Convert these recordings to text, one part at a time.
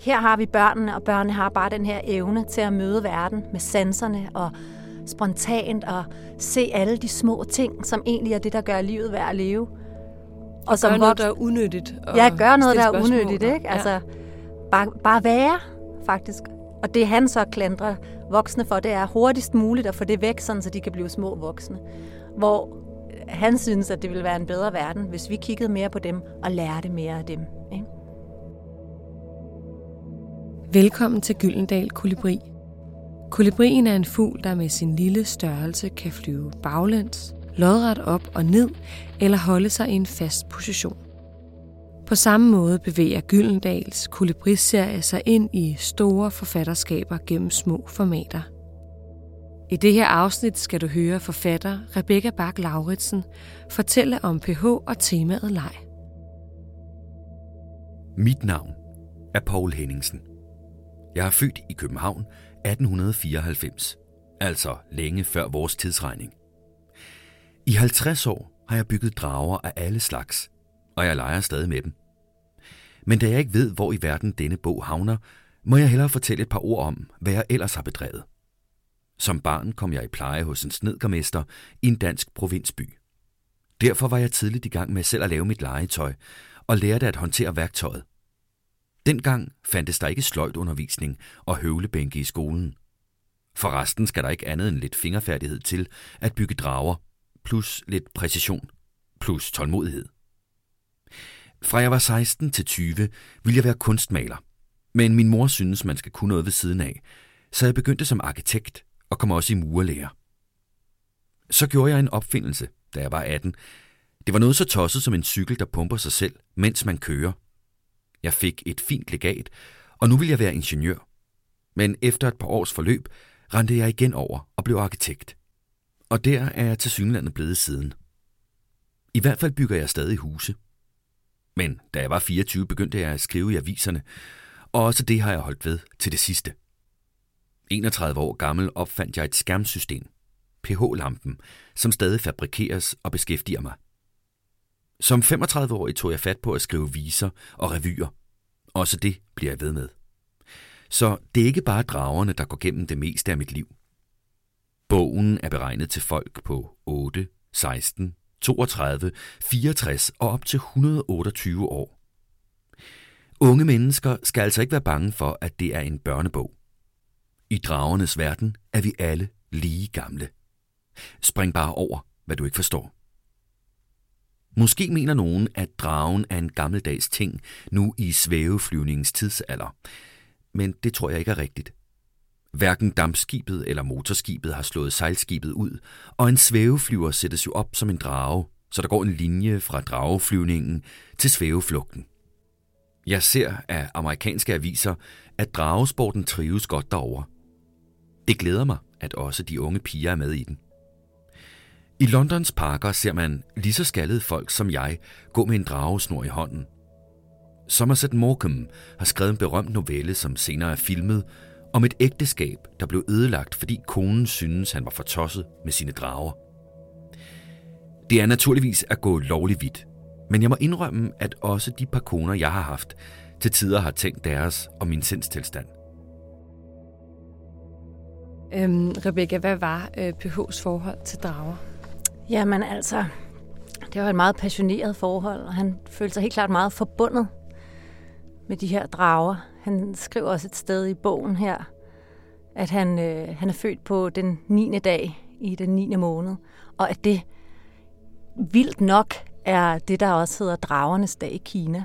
her har vi børnene, og børnene har bare den her evne til at møde verden med sanserne og spontant og se alle de små ting, som egentlig er det, der gør livet værd at leve. Og, og som gør noget, der er unødigt. Ja, gør noget, der er unødigt. Ikke? Ja. Altså, bare, bare være, faktisk. Og det han så klandrer voksne for, det er hurtigst muligt at få det væk, sådan, så de kan blive små voksne. Hvor han synes, at det ville være en bedre verden, hvis vi kiggede mere på dem og lærte mere af dem. Velkommen til Gyldendal Kolibri. Kolibrien er en fugl, der med sin lille størrelse kan flyve baglæns, lodret op og ned eller holde sig i en fast position. På samme måde bevæger Gyldendals kolibriserie sig ind i store forfatterskaber gennem små formater. I det her afsnit skal du høre forfatter Rebecca Bak Lauritsen fortælle om PH og temaet leg. Mit navn er Paul Henningsen. Jeg er født i København 1894, altså længe før vores tidsregning. I 50 år har jeg bygget drager af alle slags, og jeg leger stadig med dem. Men da jeg ikke ved, hvor i verden denne bog havner, må jeg hellere fortælle et par ord om, hvad jeg ellers har bedrevet. Som barn kom jeg i pleje hos en snedkermester i en dansk provinsby. Derfor var jeg tidligt i gang med selv at lave mit legetøj og lærte at håndtere værktøjet. Dengang fandtes der ikke sløjtundervisning og høvlebænke i skolen. For resten skal der ikke andet end lidt fingerfærdighed til at bygge drager, plus lidt præcision, plus tålmodighed. Fra jeg var 16 til 20 ville jeg være kunstmaler, men min mor synes, man skal kunne noget ved siden af, så jeg begyndte som arkitekt og kom også i murerlærer. Så gjorde jeg en opfindelse, da jeg var 18. Det var noget så tosset som en cykel, der pumper sig selv, mens man kører. Jeg fik et fint legat, og nu vil jeg være ingeniør. Men efter et par års forløb rendte jeg igen over og blev arkitekt. Og der er jeg til synlandet blevet siden. I hvert fald bygger jeg stadig huse. Men da jeg var 24, begyndte jeg at skrive i aviserne, og også det har jeg holdt ved til det sidste. 31 år gammel opfandt jeg et skærmsystem, pH-lampen, som stadig fabrikeres og beskæftiger mig. Som 35-årig tog jeg fat på at skrive viser og revyer. Også det bliver jeg ved med. Så det er ikke bare dragerne, der går gennem det meste af mit liv. Bogen er beregnet til folk på 8, 16, 32, 64 og op til 128 år. Unge mennesker skal altså ikke være bange for, at det er en børnebog. I dragernes verden er vi alle lige gamle. Spring bare over, hvad du ikke forstår. Måske mener nogen, at dragen er en gammeldags ting nu i svæveflyvningens tidsalder. Men det tror jeg ikke er rigtigt. Hverken dampskibet eller motorskibet har slået sejlskibet ud, og en svæveflyver sættes jo op som en drage, så der går en linje fra drageflyvningen til svæveflugten. Jeg ser af amerikanske aviser, at dragesporten trives godt derover. Det glæder mig, at også de unge piger er med i den. I Londons parker ser man lige så skaldede folk som jeg gå med en dragesnor i hånden. Somerset Maugham har skrevet en berømt novelle, som senere er filmet, om et ægteskab, der blev ødelagt, fordi konen synes, han var for tosset med sine drager. Det er naturligvis at gå lovligt vidt, men jeg må indrømme, at også de par koner, jeg har haft, til tider har tænkt deres og min sindstilstand. Øhm, Rebecca, hvad var øh, PH's forhold til drager? Jamen altså, det var et meget passioneret forhold, og han følte sig helt klart meget forbundet med de her drager. Han skriver også et sted i bogen her, at han, øh, han er født på den 9. dag i den 9. måned, og at det vildt nok er det, der også hedder Dragernes dag i Kina.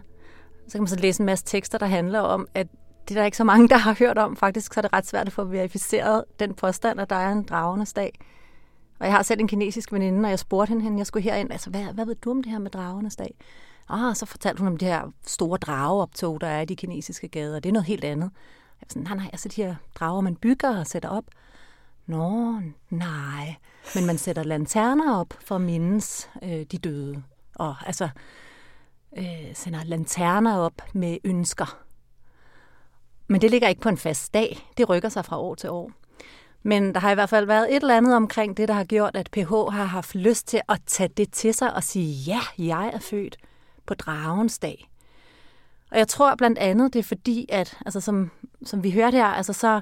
Så kan man så læse en masse tekster, der handler om, at det er der ikke så mange, der har hørt om. Faktisk så er det ret svært at få verificeret den påstand, at der er en Dragernes dag. Og jeg har selv en kinesisk veninde, og jeg spurgte hende, hende jeg skulle herind, altså, hvad, hvad ved du om det her med dragernes dag? Ah, så fortalte hun om det her store drageoptog, der er i de kinesiske gader. Det er noget helt andet. Jeg var sådan, nej, nej, altså de her drager, man bygger og sætter op. Nå, nej. Men man sætter lanterner op for at mindes øh, de døde. Og altså, øh, sender lanterner op med ønsker. Men det ligger ikke på en fast dag. Det rykker sig fra år til år. Men der har i hvert fald været et eller andet omkring det, der har gjort, at PH har haft lyst til at tage det til sig og sige, ja, jeg er født på dragens dag. Og jeg tror blandt andet, det er fordi, at altså, som, som vi hørte her, altså, så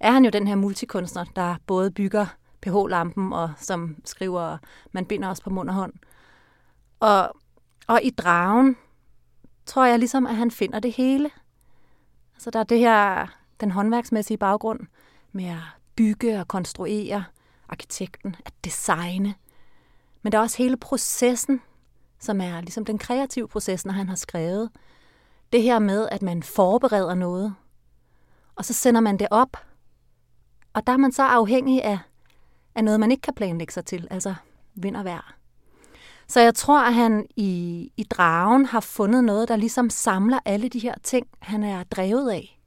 er han jo den her multikunstner, der både bygger pH-lampen og som skriver, man binder os på mund og hånd. Og, og i dragen tror jeg ligesom, at han finder det hele. Altså der er det her, den håndværksmæssige baggrund med at bygge og konstruere, arkitekten, at designe. Men der er også hele processen, som er ligesom den kreative proces, når han har skrevet. Det her med, at man forbereder noget, og så sender man det op. Og der er man så afhængig af, af noget, man ikke kan planlægge sig til, altså vind og vejr. Så jeg tror, at han i, i dragen har fundet noget, der ligesom samler alle de her ting, han er drevet af.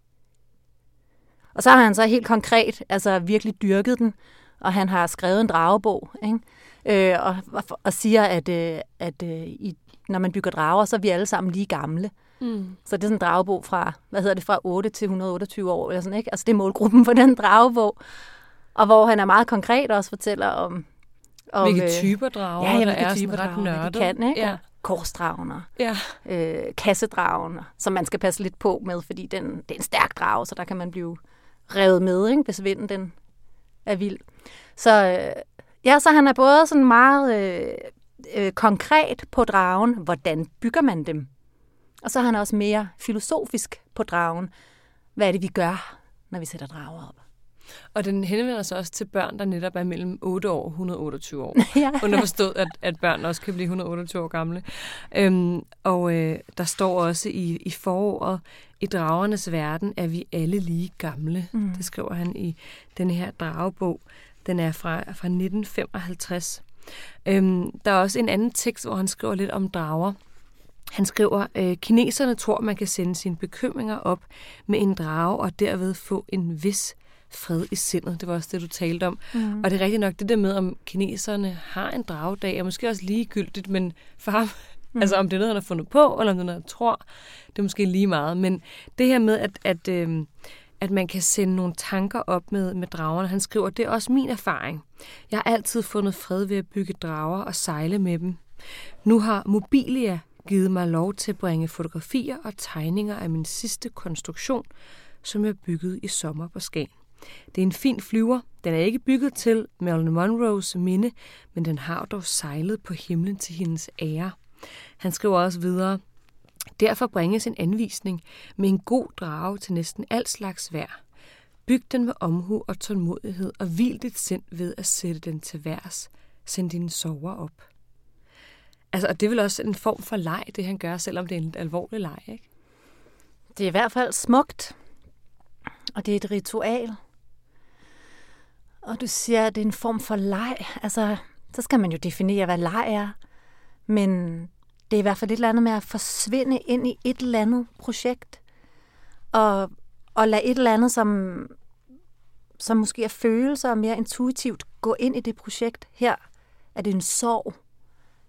Og så har han så helt konkret altså virkelig dyrket den, og han har skrevet en dragebog, ikke? Øh, og, og, og siger, at, øh, at øh, i, når man bygger drager, så er vi alle sammen lige gamle. Mm. Så det er sådan en dragebog fra, hvad hedder det, fra 8 til 128 år, eller sådan, ikke? Altså det er målgruppen for den dragebog. Og hvor han er meget konkret også fortæller om... om hvilke øh, typer drager, ja, ja, der er typer ret nørdet. De kan, ikke? Ja. Korsdragner, ja. øh, kassedragen, som man skal passe lidt på med, fordi den, det er en stærk drage, så der kan man blive revet med, ikke? hvis vinden den er vild. Så øh, ja, så han er både sådan meget øh, øh, konkret på dragen, hvordan bygger man dem? Og så er han også mere filosofisk på dragen. Hvad er det, vi gør, når vi sætter drager op? Og den henvender sig også til børn, der netop er mellem 8 år og 128 år. ja. Underforstået, at, at børn også kan blive 128 år gamle. Øhm, og øh, der står også i, i foråret, i dragernes verden er vi alle lige gamle. Mm. Det skriver han i den her dragebog. Den er fra, fra 1955. Øhm, der er også en anden tekst, hvor han skriver lidt om drager. Han skriver, øh, kineserne tror, man kan sende sine bekymringer op med en drage og derved få en vis fred i sindet. Det var også det, du talte om. Mm. Og det er rigtigt nok, det der med, om kineserne har en dragdag, er måske også ligegyldigt, men for ham, mm. altså om det er noget, han har fundet på, eller om det er noget, han tror, det er måske lige meget. Men det her med, at, at, øh, at man kan sende nogle tanker op med, med dragerne, han skriver, det er også min erfaring. Jeg har altid fundet fred ved at bygge drager og sejle med dem. Nu har Mobilia givet mig lov til at bringe fotografier og tegninger af min sidste konstruktion, som jeg byggede i sommer på Skagen. Det er en fin flyver. Den er ikke bygget til Marilyn Monroes minde, men den har dog sejlet på himlen til hendes ære. Han skriver også videre, Derfor bringes en anvisning med en god drage til næsten al slags vejr. Byg den med omhu og tålmodighed, og hvil dit sind ved at sætte den til værs. Send dine sover op. Altså, og det er vel også en form for leg, det han gør, selvom det er en alvorlig leg, ikke? Det er i hvert fald smukt, og det er et ritual. Og du siger, at det er en form for leg. Altså, så skal man jo definere, hvad leg er. Men det er i hvert fald et eller andet med at forsvinde ind i et eller andet projekt. Og, og lade et eller andet, som, som måske er følelser og mere intuitivt, gå ind i det projekt. Her er det en sorg.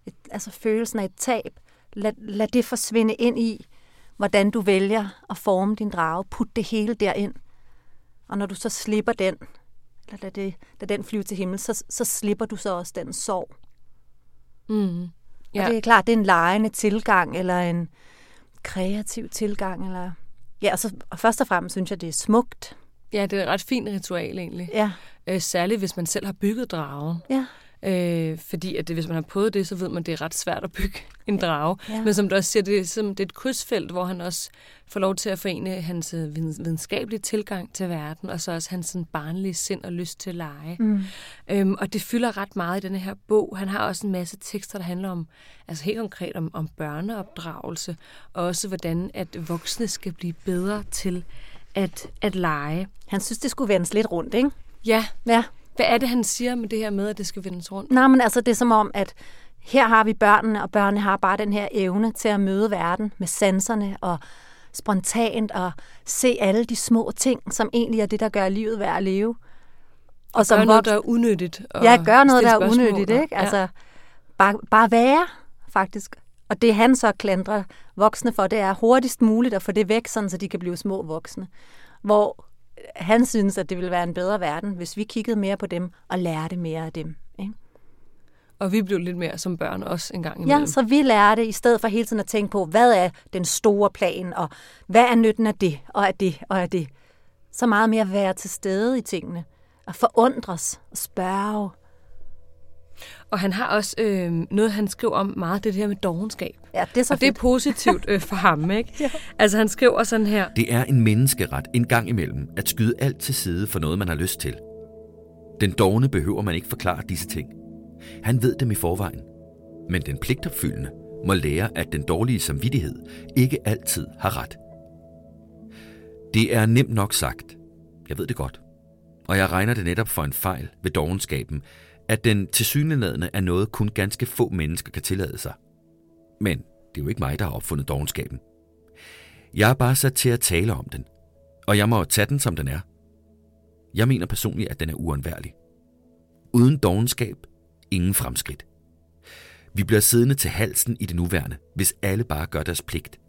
Et, altså følelsen af et tab. Lad, lad det forsvinde ind i, hvordan du vælger at forme din drage. Put det hele derind. Og når du så slipper den, eller lad, det, lad den flyve til himmel, så, så slipper du så også den sorg. Mm. Ja. Og det er klart, det er en lejende tilgang, eller en kreativ tilgang, eller... Ja, og, så, og først og fremmest synes jeg, det er smukt. Ja, det er et ret fint ritual egentlig. Ja. Øh, særligt hvis man selv har bygget dragen. Ja. Øh, fordi at det, hvis man har prøvet det, så ved man, at det er ret svært at bygge en drage. Ja. Men som du også siger, det er, som, det er et krydsfelt, hvor han også får lov til at forene hans øh, videnskabelige tilgang til verden, og så også hans sådan, barnlige sind og lyst til at lege. Mm. Øhm, og det fylder ret meget i denne her bog. Han har også en masse tekster, der handler om, altså helt konkret om, om børneopdragelse, og også hvordan at voksne skal blive bedre til at, at lege. Han synes, det skulle vendes lidt rundt, ikke? Ja. Ja. Hvad er det, han siger med det her med, at det skal vendes rundt? Nej, men altså, det er som om, at her har vi børnene, og børnene har bare den her evne til at møde verden med sanserne og spontant og se alle de små ting, som egentlig er det, der gør livet værd at leve. Og, og som gør noget, der er unødigt. Og ja, gør noget, der er unødigt, ikke? Ja. Altså, bare, bare være, faktisk. Og det han så klandrer voksne for, det er hurtigst muligt at få det væk, sådan, så de kan blive små voksne. Hvor han synes, at det ville være en bedre verden, hvis vi kiggede mere på dem og lærte mere af dem. Ikke? Og vi blev lidt mere som børn også en gang imellem. Ja, så vi lærte i stedet for hele tiden at tænke på, hvad er den store plan, og hvad er nytten af det, og af det, og af det. Så meget mere at være til stede i tingene, og forundres, og spørge. Og han har også øh, noget, han skriver om meget, det her med dogenskab. Ja, det er så Og det er positivt øh, for ham, ikke? ja. Altså han skriver sådan her. Det er en menneskeret en gang imellem at skyde alt til side for noget, man har lyst til. Den dogne behøver man ikke forklare disse ting. Han ved dem i forvejen. Men den pligtopfyldende må lære, at den dårlige samvittighed ikke altid har ret. Det er nemt nok sagt. Jeg ved det godt. Og jeg regner det netop for en fejl ved dogenskaben, at den tilsyneladende er noget, kun ganske få mennesker kan tillade sig. Men det er jo ikke mig, der har opfundet dogenskaben. Jeg er bare sat til at tale om den, og jeg må tage den, som den er. Jeg mener personligt, at den er uundværlig. Uden dogenskab, ingen fremskridt. Vi bliver siddende til halsen i det nuværende, hvis alle bare gør deres pligt.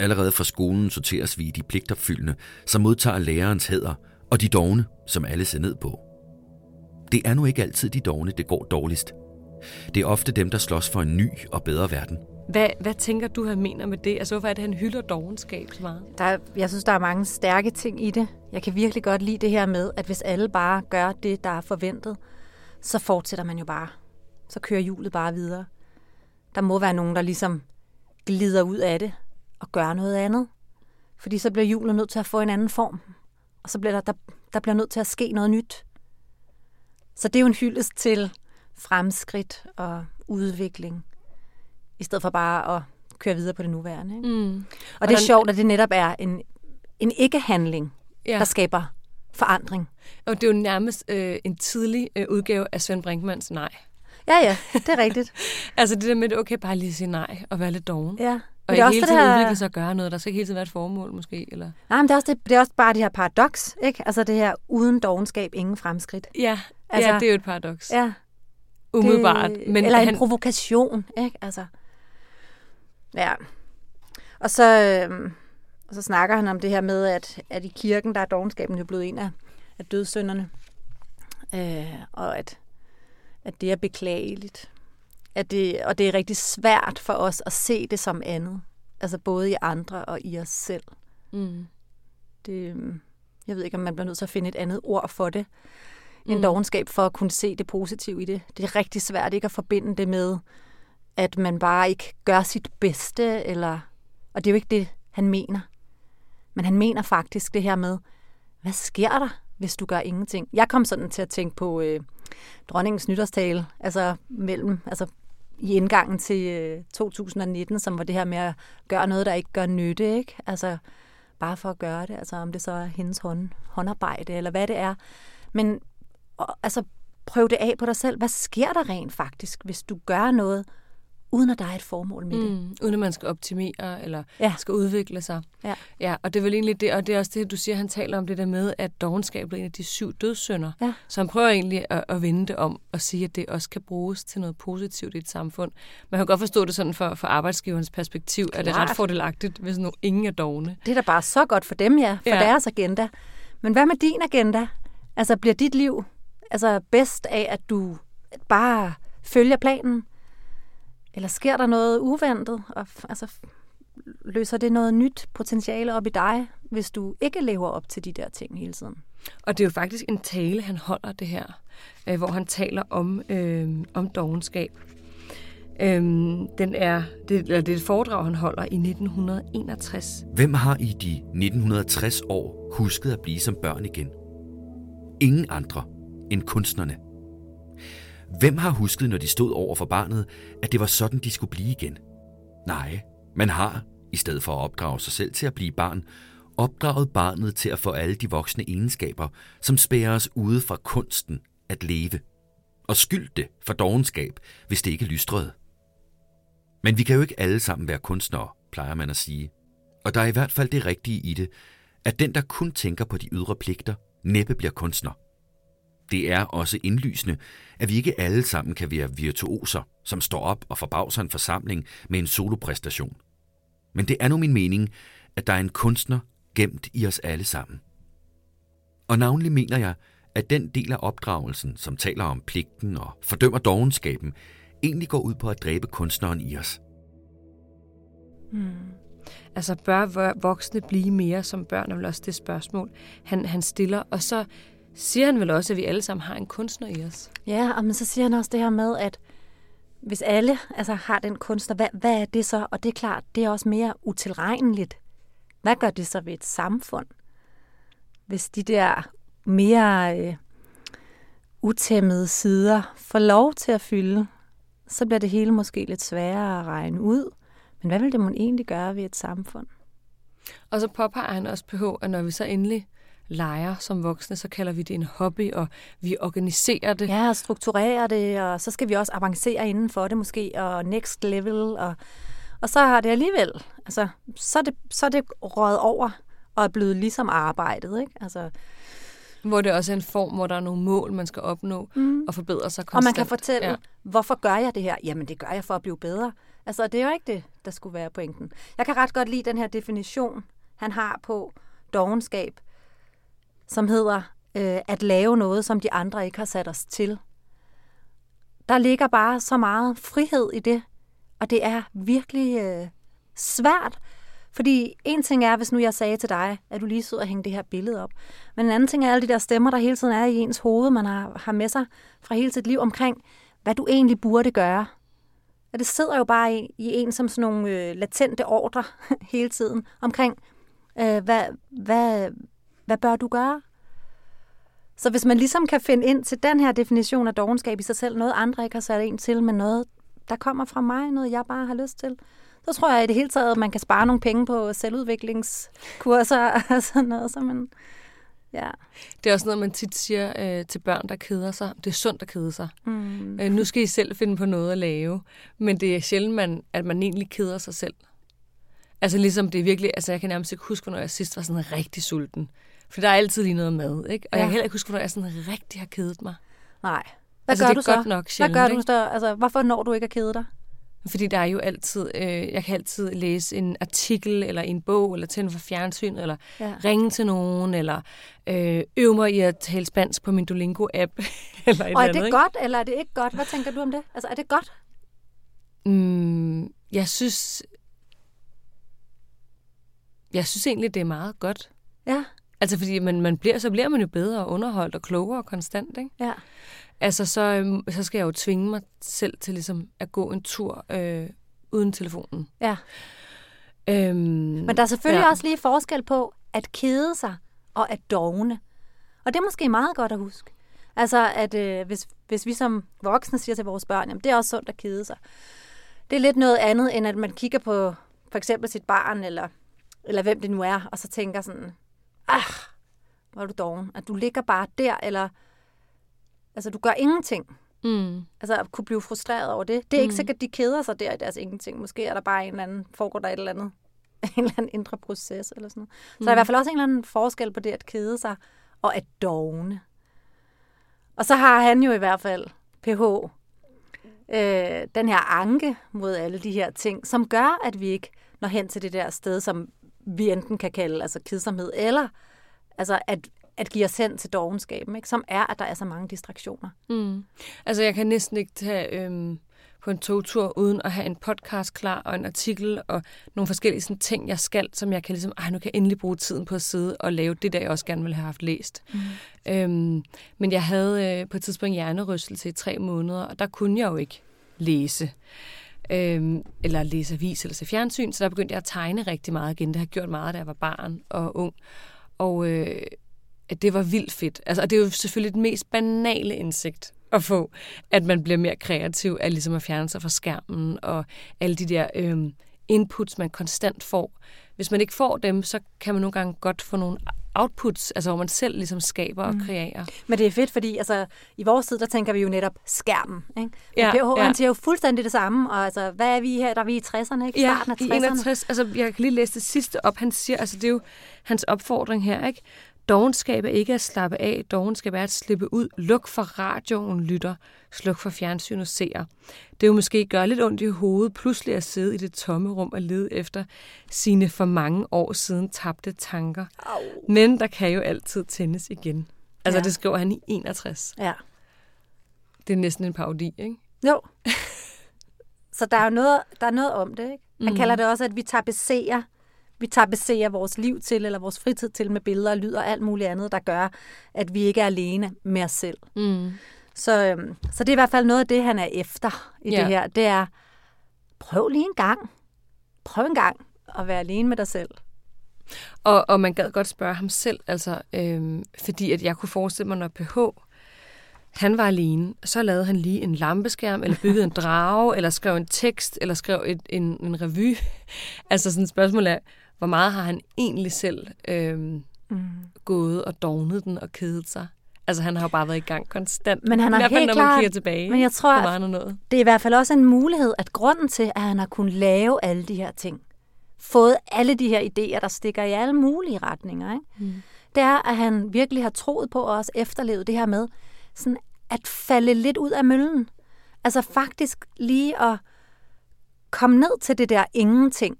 Allerede fra skolen sorteres vi i de pligtopfyldende, som modtager lærerens hæder, og de dogne, som alle ser ned på. Det er nu ikke altid de dogne, det går dårligst. Det er ofte dem, der slås for en ny og bedre verden. Hvad, hvad tænker du, han mener med det? Altså, hvorfor er det, han hylder dogenskab så meget? Der er, jeg synes, der er mange stærke ting i det. Jeg kan virkelig godt lide det her med, at hvis alle bare gør det, der er forventet, så fortsætter man jo bare. Så kører hjulet bare videre. Der må være nogen, der ligesom glider ud af det og gør noget andet. Fordi så bliver hjulet nødt til at få en anden form. Og så bliver der, der, der bliver nødt til at ske noget nyt. Så det er jo en hyldest til fremskridt og udvikling, i stedet for bare at køre videre på det nuværende. Ikke? Mm. Og det er sjovt, at det netop er en, en ikke-handling, ja. der skaber forandring. Og det er jo nærmest øh, en tidlig øh, udgave af Svend Brinkmanns nej. Ja, ja, det er rigtigt. altså det der med, at okay, bare lige sige nej og være lidt doven. Ja. Og ikke hele tiden her... udvikle sig og gøre noget. Der skal ikke hele tiden være et formål, måske? Eller? Nej, men det er, også det, det er også bare det her paradoks, ikke? Altså det her uden dogenskab, ingen fremskridt. Ja, altså, ja det er jo et paradoks. Ja. Umiddelbart. Det, men eller han... en provokation, ikke? Altså, ja. Og så, øhm, og så snakker han om det her med, at, at i kirken, der er dogenskaben jo blevet en af, af dødssynderne. Øh, og at, at det er beklageligt. At det, og det er rigtig svært for os at se det som andet. Altså både i andre og i os selv. Mm. Det, øhm, jeg ved ikke, om man bliver nødt til at finde et andet ord for det en mm. dogenskab for at kunne se det positive i det. Det er rigtig svært ikke at forbinde det med, at man bare ikke gør sit bedste, eller, og det er jo ikke det, han mener. Men han mener faktisk det her med, hvad sker der, hvis du gør ingenting? Jeg kom sådan til at tænke på øh, dronningens nytårstale, altså mellem, altså i indgangen til øh, 2019, som var det her med at gøre noget, der ikke gør nytte, ikke? Altså bare for at gøre det, altså om det så er hendes hånd, håndarbejde, eller hvad det er. Men og, altså, prøv det af på dig selv. Hvad sker der rent faktisk, hvis du gør noget, uden at der er et formål med det. Mm, uden at man skal optimere, eller ja. skal udvikle sig. Ja. ja. Og det er vel egentlig det, og det er også det, du siger, han taler om det der med, at dogenskab er en af de syv dødssynder. Ja. Så han prøver egentlig at, at vende det om, og sige, at det også kan bruges til noget positivt i et samfund. Man kan godt forstå det sådan for, for arbejdsgiverens perspektiv, Klart. at det er ret fordelagtigt, hvis nu ingen er dogne. Det er da bare så godt for dem, ja, for ja. deres agenda. Men hvad med din agenda? Altså, bliver dit liv altså bedst af, at du bare følger planen? Eller sker der noget uventet? Og, altså, løser det noget nyt potentiale op i dig, hvis du ikke lever op til de der ting hele tiden? Og det er jo faktisk en tale, han holder det her, øh, hvor han taler om, øh, om dogenskab. Øhm, den er, det, eller det er et foredrag, han holder i 1961. Hvem har i de 1960 år husket at blive som børn igen? Ingen andre end kunstnerne. Hvem har husket, når de stod over for barnet, at det var sådan, de skulle blive igen? Nej, man har, i stedet for at opdrage sig selv til at blive barn, opdraget barnet til at få alle de voksne egenskaber, som spærer os ude fra kunsten at leve. Og skyld det for dogenskab, hvis det ikke lystrede. Men vi kan jo ikke alle sammen være kunstnere, plejer man at sige. Og der er i hvert fald det rigtige i det, at den, der kun tænker på de ydre pligter, næppe bliver kunstner. Det er også indlysende, at vi ikke alle sammen kan være virtuoser, som står op og forbavser en forsamling med en solopræstation. Men det er nu min mening, at der er en kunstner gemt i os alle sammen. Og navnlig mener jeg, at den del af opdragelsen, som taler om pligten og fordømmer dogenskaben, egentlig går ud på at dræbe kunstneren i os. Hmm. Altså bør voksne blive mere som børn, er vel også det spørgsmål, han, han stiller. Og så siger han vel også, at vi alle sammen har en kunstner i os. Ja, og men så siger han også det her med, at hvis alle altså, har den kunstner, hvad, hvad er det så? Og det er klart, det er også mere utilregneligt. Hvad gør det så ved et samfund? Hvis de der mere øh, utæmmede sider får lov til at fylde, så bliver det hele måske lidt sværere at regne ud. Men hvad vil det man egentlig gøre ved et samfund? Og så påpeger han også på, at når vi så endelig leger som voksne, så kalder vi det en hobby, og vi organiserer det. Ja, og strukturerer det, og så skal vi også avancere inden for det måske, og next level, og, og så har det alligevel, altså, så er det, så er det røget over, og er blevet ligesom arbejdet, ikke? Altså, hvor det også er en form, hvor der er nogle mål, man skal opnå mm. og forbedre sig konstant. Og man kan fortælle, ja. hvorfor gør jeg det her? Jamen, det gør jeg for at blive bedre. Altså, det er jo ikke det, der skulle være pointen. Jeg kan ret godt lide den her definition, han har på dogenskab, som hedder øh, at lave noget, som de andre ikke har sat os til. Der ligger bare så meget frihed i det, og det er virkelig øh, svært. Fordi en ting er, hvis nu jeg sagde til dig, at du lige sidder og hænger det her billede op. Men en anden ting er alle de der stemmer, der hele tiden er i ens hoved, man har, har med sig fra hele sit liv omkring, hvad du egentlig burde gøre. Og det sidder jo bare i, i en som sådan nogle øh, latente ordre hele tiden omkring, øh, hvad, hvad, hvad bør du gøre? Så hvis man ligesom kan finde ind til den her definition af dogenskab i sig selv, noget andre ikke har sat en til, men noget, der kommer fra mig, noget jeg bare har lyst til, så tror jeg i det hele taget, at man kan spare nogle penge på selvudviklingskurser og sådan noget. Så man, ja. Det er også noget, man tit siger øh, til børn, der keder sig. Det er sundt at kede sig. Mm. Øh, nu skal I selv finde på noget at lave. Men det er sjældent, man, at man egentlig keder sig selv. Altså ligesom det er virkelig, altså jeg kan nærmest ikke huske, når jeg sidst var sådan rigtig sulten. For der er altid lige noget mad, ikke? Og ja. jeg kan heller ikke huske, når jeg sådan rigtig har kedet mig. Nej. Hvad altså, gør det er du så? Godt nok sjældent, Hvad gør du så? Altså, hvorfor når du ikke at kede dig? Fordi der er jo altid, øh, jeg kan altid læse en artikel, eller en bog, eller tænde for fjernsyn, eller ja. ringe til nogen, eller øh, øve mig i at tale spansk på min Duolingo-app. eller et Og er det andet, godt, eller er det ikke godt? Hvad tænker du om det? Altså, er det godt? Mm, jeg synes, jeg synes egentlig, det er meget godt. Ja. Altså, fordi man, man bliver, så bliver man jo bedre underholdt og klogere konstant, ikke? Ja. Altså, så, øhm, så skal jeg jo tvinge mig selv til ligesom at gå en tur øh, uden telefonen. Ja. Øhm, Men der er selvfølgelig ja. også lige forskel på at kede sig og at dogne. Og det er måske meget godt at huske. Altså, at øh, hvis, hvis vi som voksne siger til vores børn, jamen det er også sundt at kede sig. Det er lidt noget andet, end at man kigger på for eksempel sit barn, eller, eller hvem det nu er, og så tænker sådan, ah, hvor er du doven, at du ligger bare der, eller altså du gør ingenting. Mm. Altså at kunne blive frustreret over det. Det er mm. ikke sikkert, at de keder sig der i deres ingenting. Måske er der bare en eller anden, foregår der et eller andet, en eller anden indre proces eller sådan noget. Så mm. der er i mm. hvert fald også en eller anden forskel på det at kede sig og at dogne. Og så har han jo i hvert fald, PH, øh, den her anke mod alle de her ting, som gør, at vi ikke når hen til det der sted, som vi enten kan kalde altså kedsomhed, eller altså at, at give os hen til dogenskaben, ikke? som er, at der er så mange distraktioner. Mm. Altså jeg kan næsten ikke tage øhm, på en togtur uden at have en podcast klar og en artikel og nogle forskellige sådan, ting, jeg skal, som jeg kan ligesom, ej, nu kan jeg endelig bruge tiden på at sidde og lave det, der jeg også gerne ville have haft læst. Mm. Øhm, men jeg havde øh, på et tidspunkt hjernerystelse i tre måneder, og der kunne jeg jo ikke læse øhm, eller læse avis eller se fjernsyn, så der begyndte jeg at tegne rigtig meget igen. Det har jeg gjort meget, da jeg var barn og ung. Og øh, det var vildt fedt. Altså, og det er jo selvfølgelig det mest banale indsigt at få, at man bliver mere kreativ af ligesom at fjerne sig fra skærmen og alle de der øh, inputs, man konstant får. Hvis man ikke får dem, så kan man nogle gange godt få nogle outputs, altså hvor man selv ligesom skaber og mm. kreerer. Men det er fedt, fordi altså, i vores tid, der tænker vi jo netop skærmen. Ikke? Ja, PH, ja. han siger jo fuldstændig det samme, og altså, hvad er vi her, der er vi i 60'erne, ikke? Starten af 60'erne. i 61, altså jeg kan lige læse det sidste op, han siger, altså det er jo hans opfordring her, ikke? Dogenskab er ikke at slappe af, dogenskab er at slippe ud. Luk for radioen, lytter. Sluk for fjernsyn og seer. Det er jo måske gøre lidt ondt i hovedet, pludselig at sidde i det tomme rum og lede efter sine for mange år siden tabte tanker. Au. Men der kan jo altid tændes igen. Altså, Ja. det skriver han i 61. Ja. Det er næsten en parodi, ikke? Jo. Så der er jo noget, der er noget om det, ikke? Han mm. kalder det også, at vi tapisserer, vi tapisserer vores liv til, eller vores fritid til med billeder og lyd og alt muligt andet, der gør, at vi ikke er alene med os selv. Mm. Så, øhm, så det er i hvert fald noget af det, han er efter i Ja. det her. Det er, prøv lige en gang. Prøv en gang at være alene med dig selv. Og, og man gad godt spørge ham selv, altså, øhm, fordi at jeg kunne forestille mig, når PH, han var alene, så lavede han lige en lampeskærm, eller byggede en drage, eller skrev en tekst, eller skrev et, en, en revy. altså sådan et spørgsmål er, hvor meget har han egentlig selv øhm, Mm. gået og dognet den og kedet sig? Altså han har jo bare været i gang konstant. Men han har I hvert fald, helt når man klart- kigger tilbage. Men jeg tror, meget nået. Det er i hvert fald også en mulighed, at grunden til, at han har kunnet lave alle de her ting, fået alle de her idéer, der stikker i alle mulige retninger, ikke? Mm. det er, at han virkelig har troet på og også efterlevet det her med sådan at falde lidt ud af møllen. Altså faktisk lige at komme ned til det der ingenting,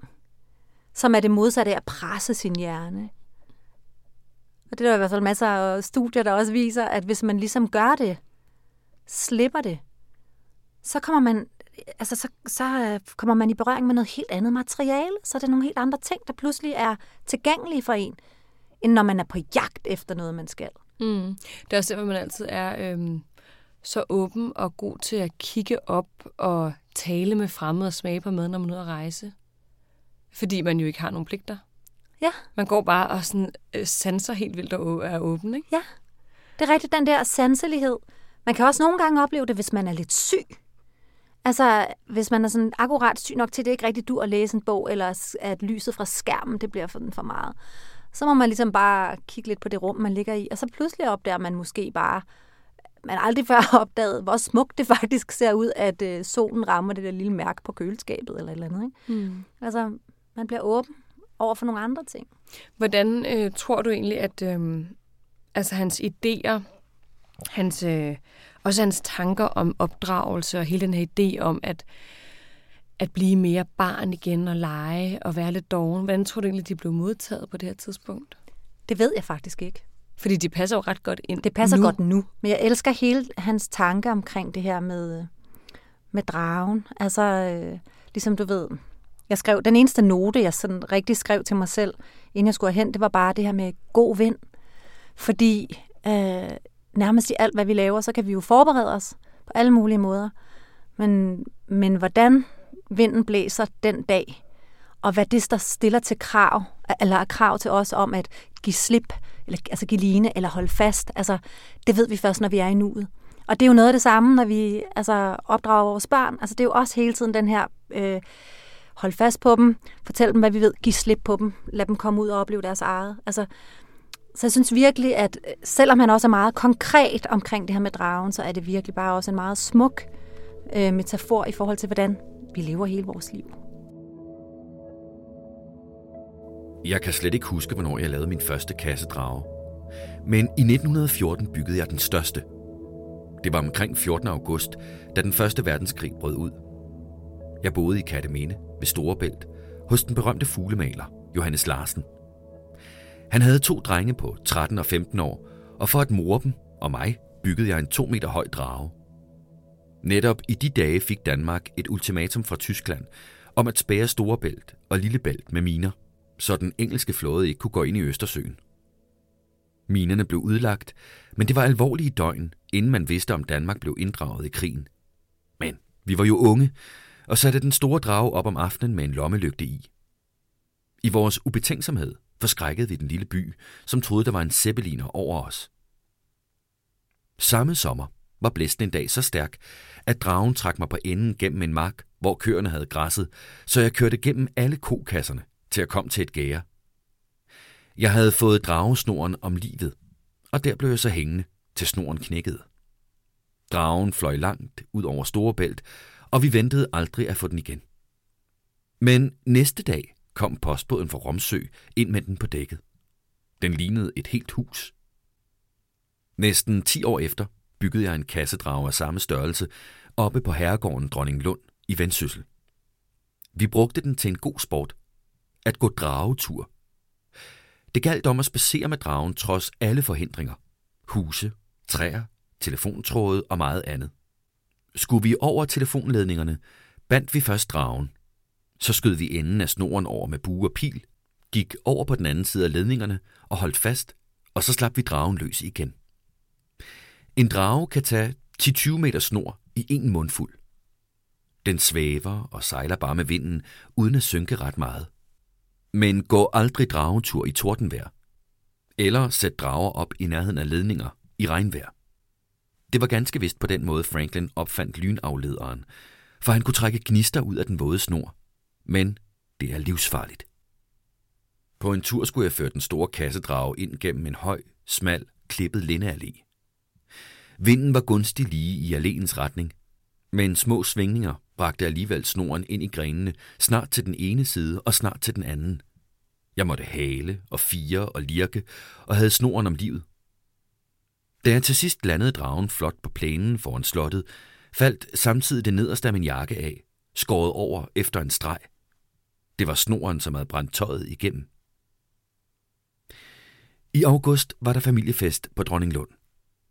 som er det modsatte af at presse sin hjerne. Og det er der i hvert fald masser af studier, der også viser, at hvis man ligesom gør det, slipper det, så kommer man, altså så, så øh, kommer man i berøring med noget helt andet materiale, så er det nogle helt andre ting, der pludselig er tilgængelige for en, end når man er på jagt efter noget, man skal. Mm. Det er også derfor, man altid er øhm, så åben og god til at kigge op og tale med fremmede og smage på mad, når man er ude at rejse. Fordi man jo ikke har nogen pligter. Ja. Man går bare og sådan, øh, sanser helt vildt og er åben, ikke? Ja, det er rigtigt, den der sanselighed. Man kan også nogle gange opleve det, hvis man er lidt syg. Altså, hvis man er sådan akkurat syg nok til, at det ikke rigtig dur at læse en bog, eller at lyset fra skærmen, det bliver for, for meget. Så må man ligesom bare kigge lidt på det rum, man ligger i, og så pludselig opdager man måske bare, man aldrig før har opdaget, hvor smukt det faktisk ser ud, at øh, solen rammer det der lille mærke på køleskabet, eller et eller andet. Ikke? Mm. Altså, man bliver åben over for nogle andre ting. Hvordan øh, tror du egentlig, at øh, altså hans idéer, hans, øh, også hans tanker om opdragelse og hele den her idé om at, at blive mere barn igen og lege og være lidt doven, hvordan tror du egentlig, de blev modtaget på det her tidspunkt? Det ved jeg faktisk ikke. Fordi de passer jo ret godt ind Det passer nu. godt nu. Men jeg elsker hele hans tanke omkring det her med, øh, med dragen. Altså, øh, ligesom du ved, jeg skrev, den eneste note, jeg sådan rigtig skrev til mig selv, inden jeg skulle hen, det var bare det her med god vind. Fordi øh, nærmest i alt, hvad vi laver, så kan vi jo forberede os på alle mulige måder. Men, men hvordan vinden blæser den dag, og hvad det der stiller til krav, eller er krav til os om at give slip, eller altså give line, eller holde fast, altså det ved vi først, når vi er i nuet. Og det er jo noget af det samme, når vi altså, opdrager vores børn. Altså det er jo også hele tiden den her, øh, hold fast på dem, fortæl dem, hvad vi ved, giv slip på dem, lad dem komme ud og opleve deres eget. Altså, så jeg synes virkelig, at øh, selvom han også er meget konkret omkring det her med dragen, så er det virkelig bare også en meget smuk øh, metafor i forhold til, hvordan vi lever hele vores liv. Jeg kan slet ikke huske, hvornår jeg lavede min første kassedrage. Men i 1914 byggede jeg den største. Det var omkring 14. august, da den første verdenskrig brød ud. Jeg boede i Katteminde ved Storebælt hos den berømte fuglemaler Johannes Larsen. Han havde to drenge på 13 og 15 år, og for at more dem og mig byggede jeg en to meter høj drage. Netop i de dage fik Danmark et ultimatum fra Tyskland om at spære Storebælt og Lillebælt med miner så den engelske flåde ikke kunne gå ind i Østersøen. Minerne blev udlagt, men det var alvorlige døgn, inden man vidste, om Danmark blev inddraget i krigen. Men vi var jo unge, og satte den store drage op om aftenen med en lommelygte i. I vores ubetænksomhed forskrækkede vi den lille by, som troede, der var en zeppeliner over os. Samme sommer var blæsten en dag så stærk, at dragen trak mig på enden gennem en mark, hvor køerne havde græsset, så jeg kørte gennem alle kokasserne til at komme til et gære. Jeg havde fået dragesnoren om livet, og der blev jeg så hængende, til snoren knækkede. Dragen fløj langt ud over Storebælt, og vi ventede aldrig at få den igen. Men næste dag kom postbåden fra Romsø ind med den på dækket. Den lignede et helt hus. Næsten 10 år efter byggede jeg en kassedrage af samme størrelse oppe på herregården Dronning Lund i Vendsyssel. Vi brugte den til en god sport, at gå dragetur. Det galt om at spacere med dragen trods alle forhindringer. huse, træer, telefontråde og meget andet. Skulle vi over telefonledningerne, bandt vi først dragen. Så skød vi enden af snoren over med bue og pil, gik over på den anden side af ledningerne og holdt fast, og så slap vi dragen løs igen. En drage kan tage 10-20 meter snor i en mundfuld. Den svæver og sejler bare med vinden, uden at synke ret meget. Men gå aldrig dragetur i tordenvejr. Eller sæt drager op i nærheden af ledninger i regnvejr. Det var ganske vist på den måde, Franklin opfandt lynaflederen, for han kunne trække gnister ud af den våde snor. Men det er livsfarligt. På en tur skulle jeg føre den store kassedrage ind gennem en høj, smal, klippet lindeallé. Vinden var gunstig lige i alléens retning, men små svingninger bragte alligevel snoren ind i grenene, snart til den ene side og snart til den anden. Jeg måtte hale og fire og lirke og havde snoren om livet. Da jeg til sidst landede dragen flot på plænen foran slottet, faldt samtidig det nederste af min jakke af, skåret over efter en streg. Det var snoren, som havde brændt tøjet igennem. I august var der familiefest på Dronninglund,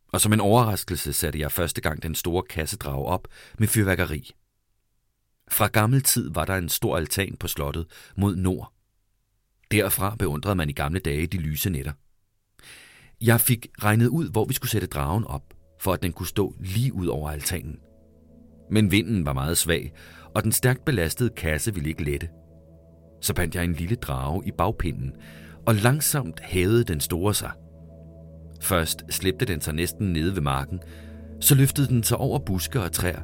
og som en overraskelse satte jeg første gang den store kassedrag op med fyrværkeri. Fra gammel tid var der en stor altan på slottet mod nord. Derfra beundrede man i gamle dage de lyse nætter. Jeg fik regnet ud, hvor vi skulle sætte dragen op, for at den kunne stå lige ud over altanen. Men vinden var meget svag, og den stærkt belastede kasse ville ikke lette. Så bandt jeg en lille drage i bagpinden, og langsomt hævede den store sig. Først slæbte den sig næsten nede ved marken, så løftede den sig over buske og træer,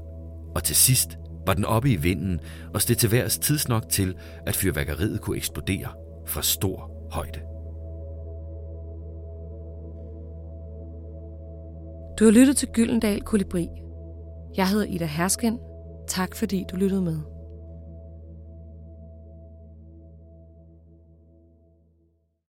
og til sidst var den oppe i vinden og steg til værs tidsnok til, at fyrværkeriet kunne eksplodere fra stor højde. Du har lyttet til Gyldendal Kolibri. Jeg hedder Ida Hersken. Tak fordi du lyttede med.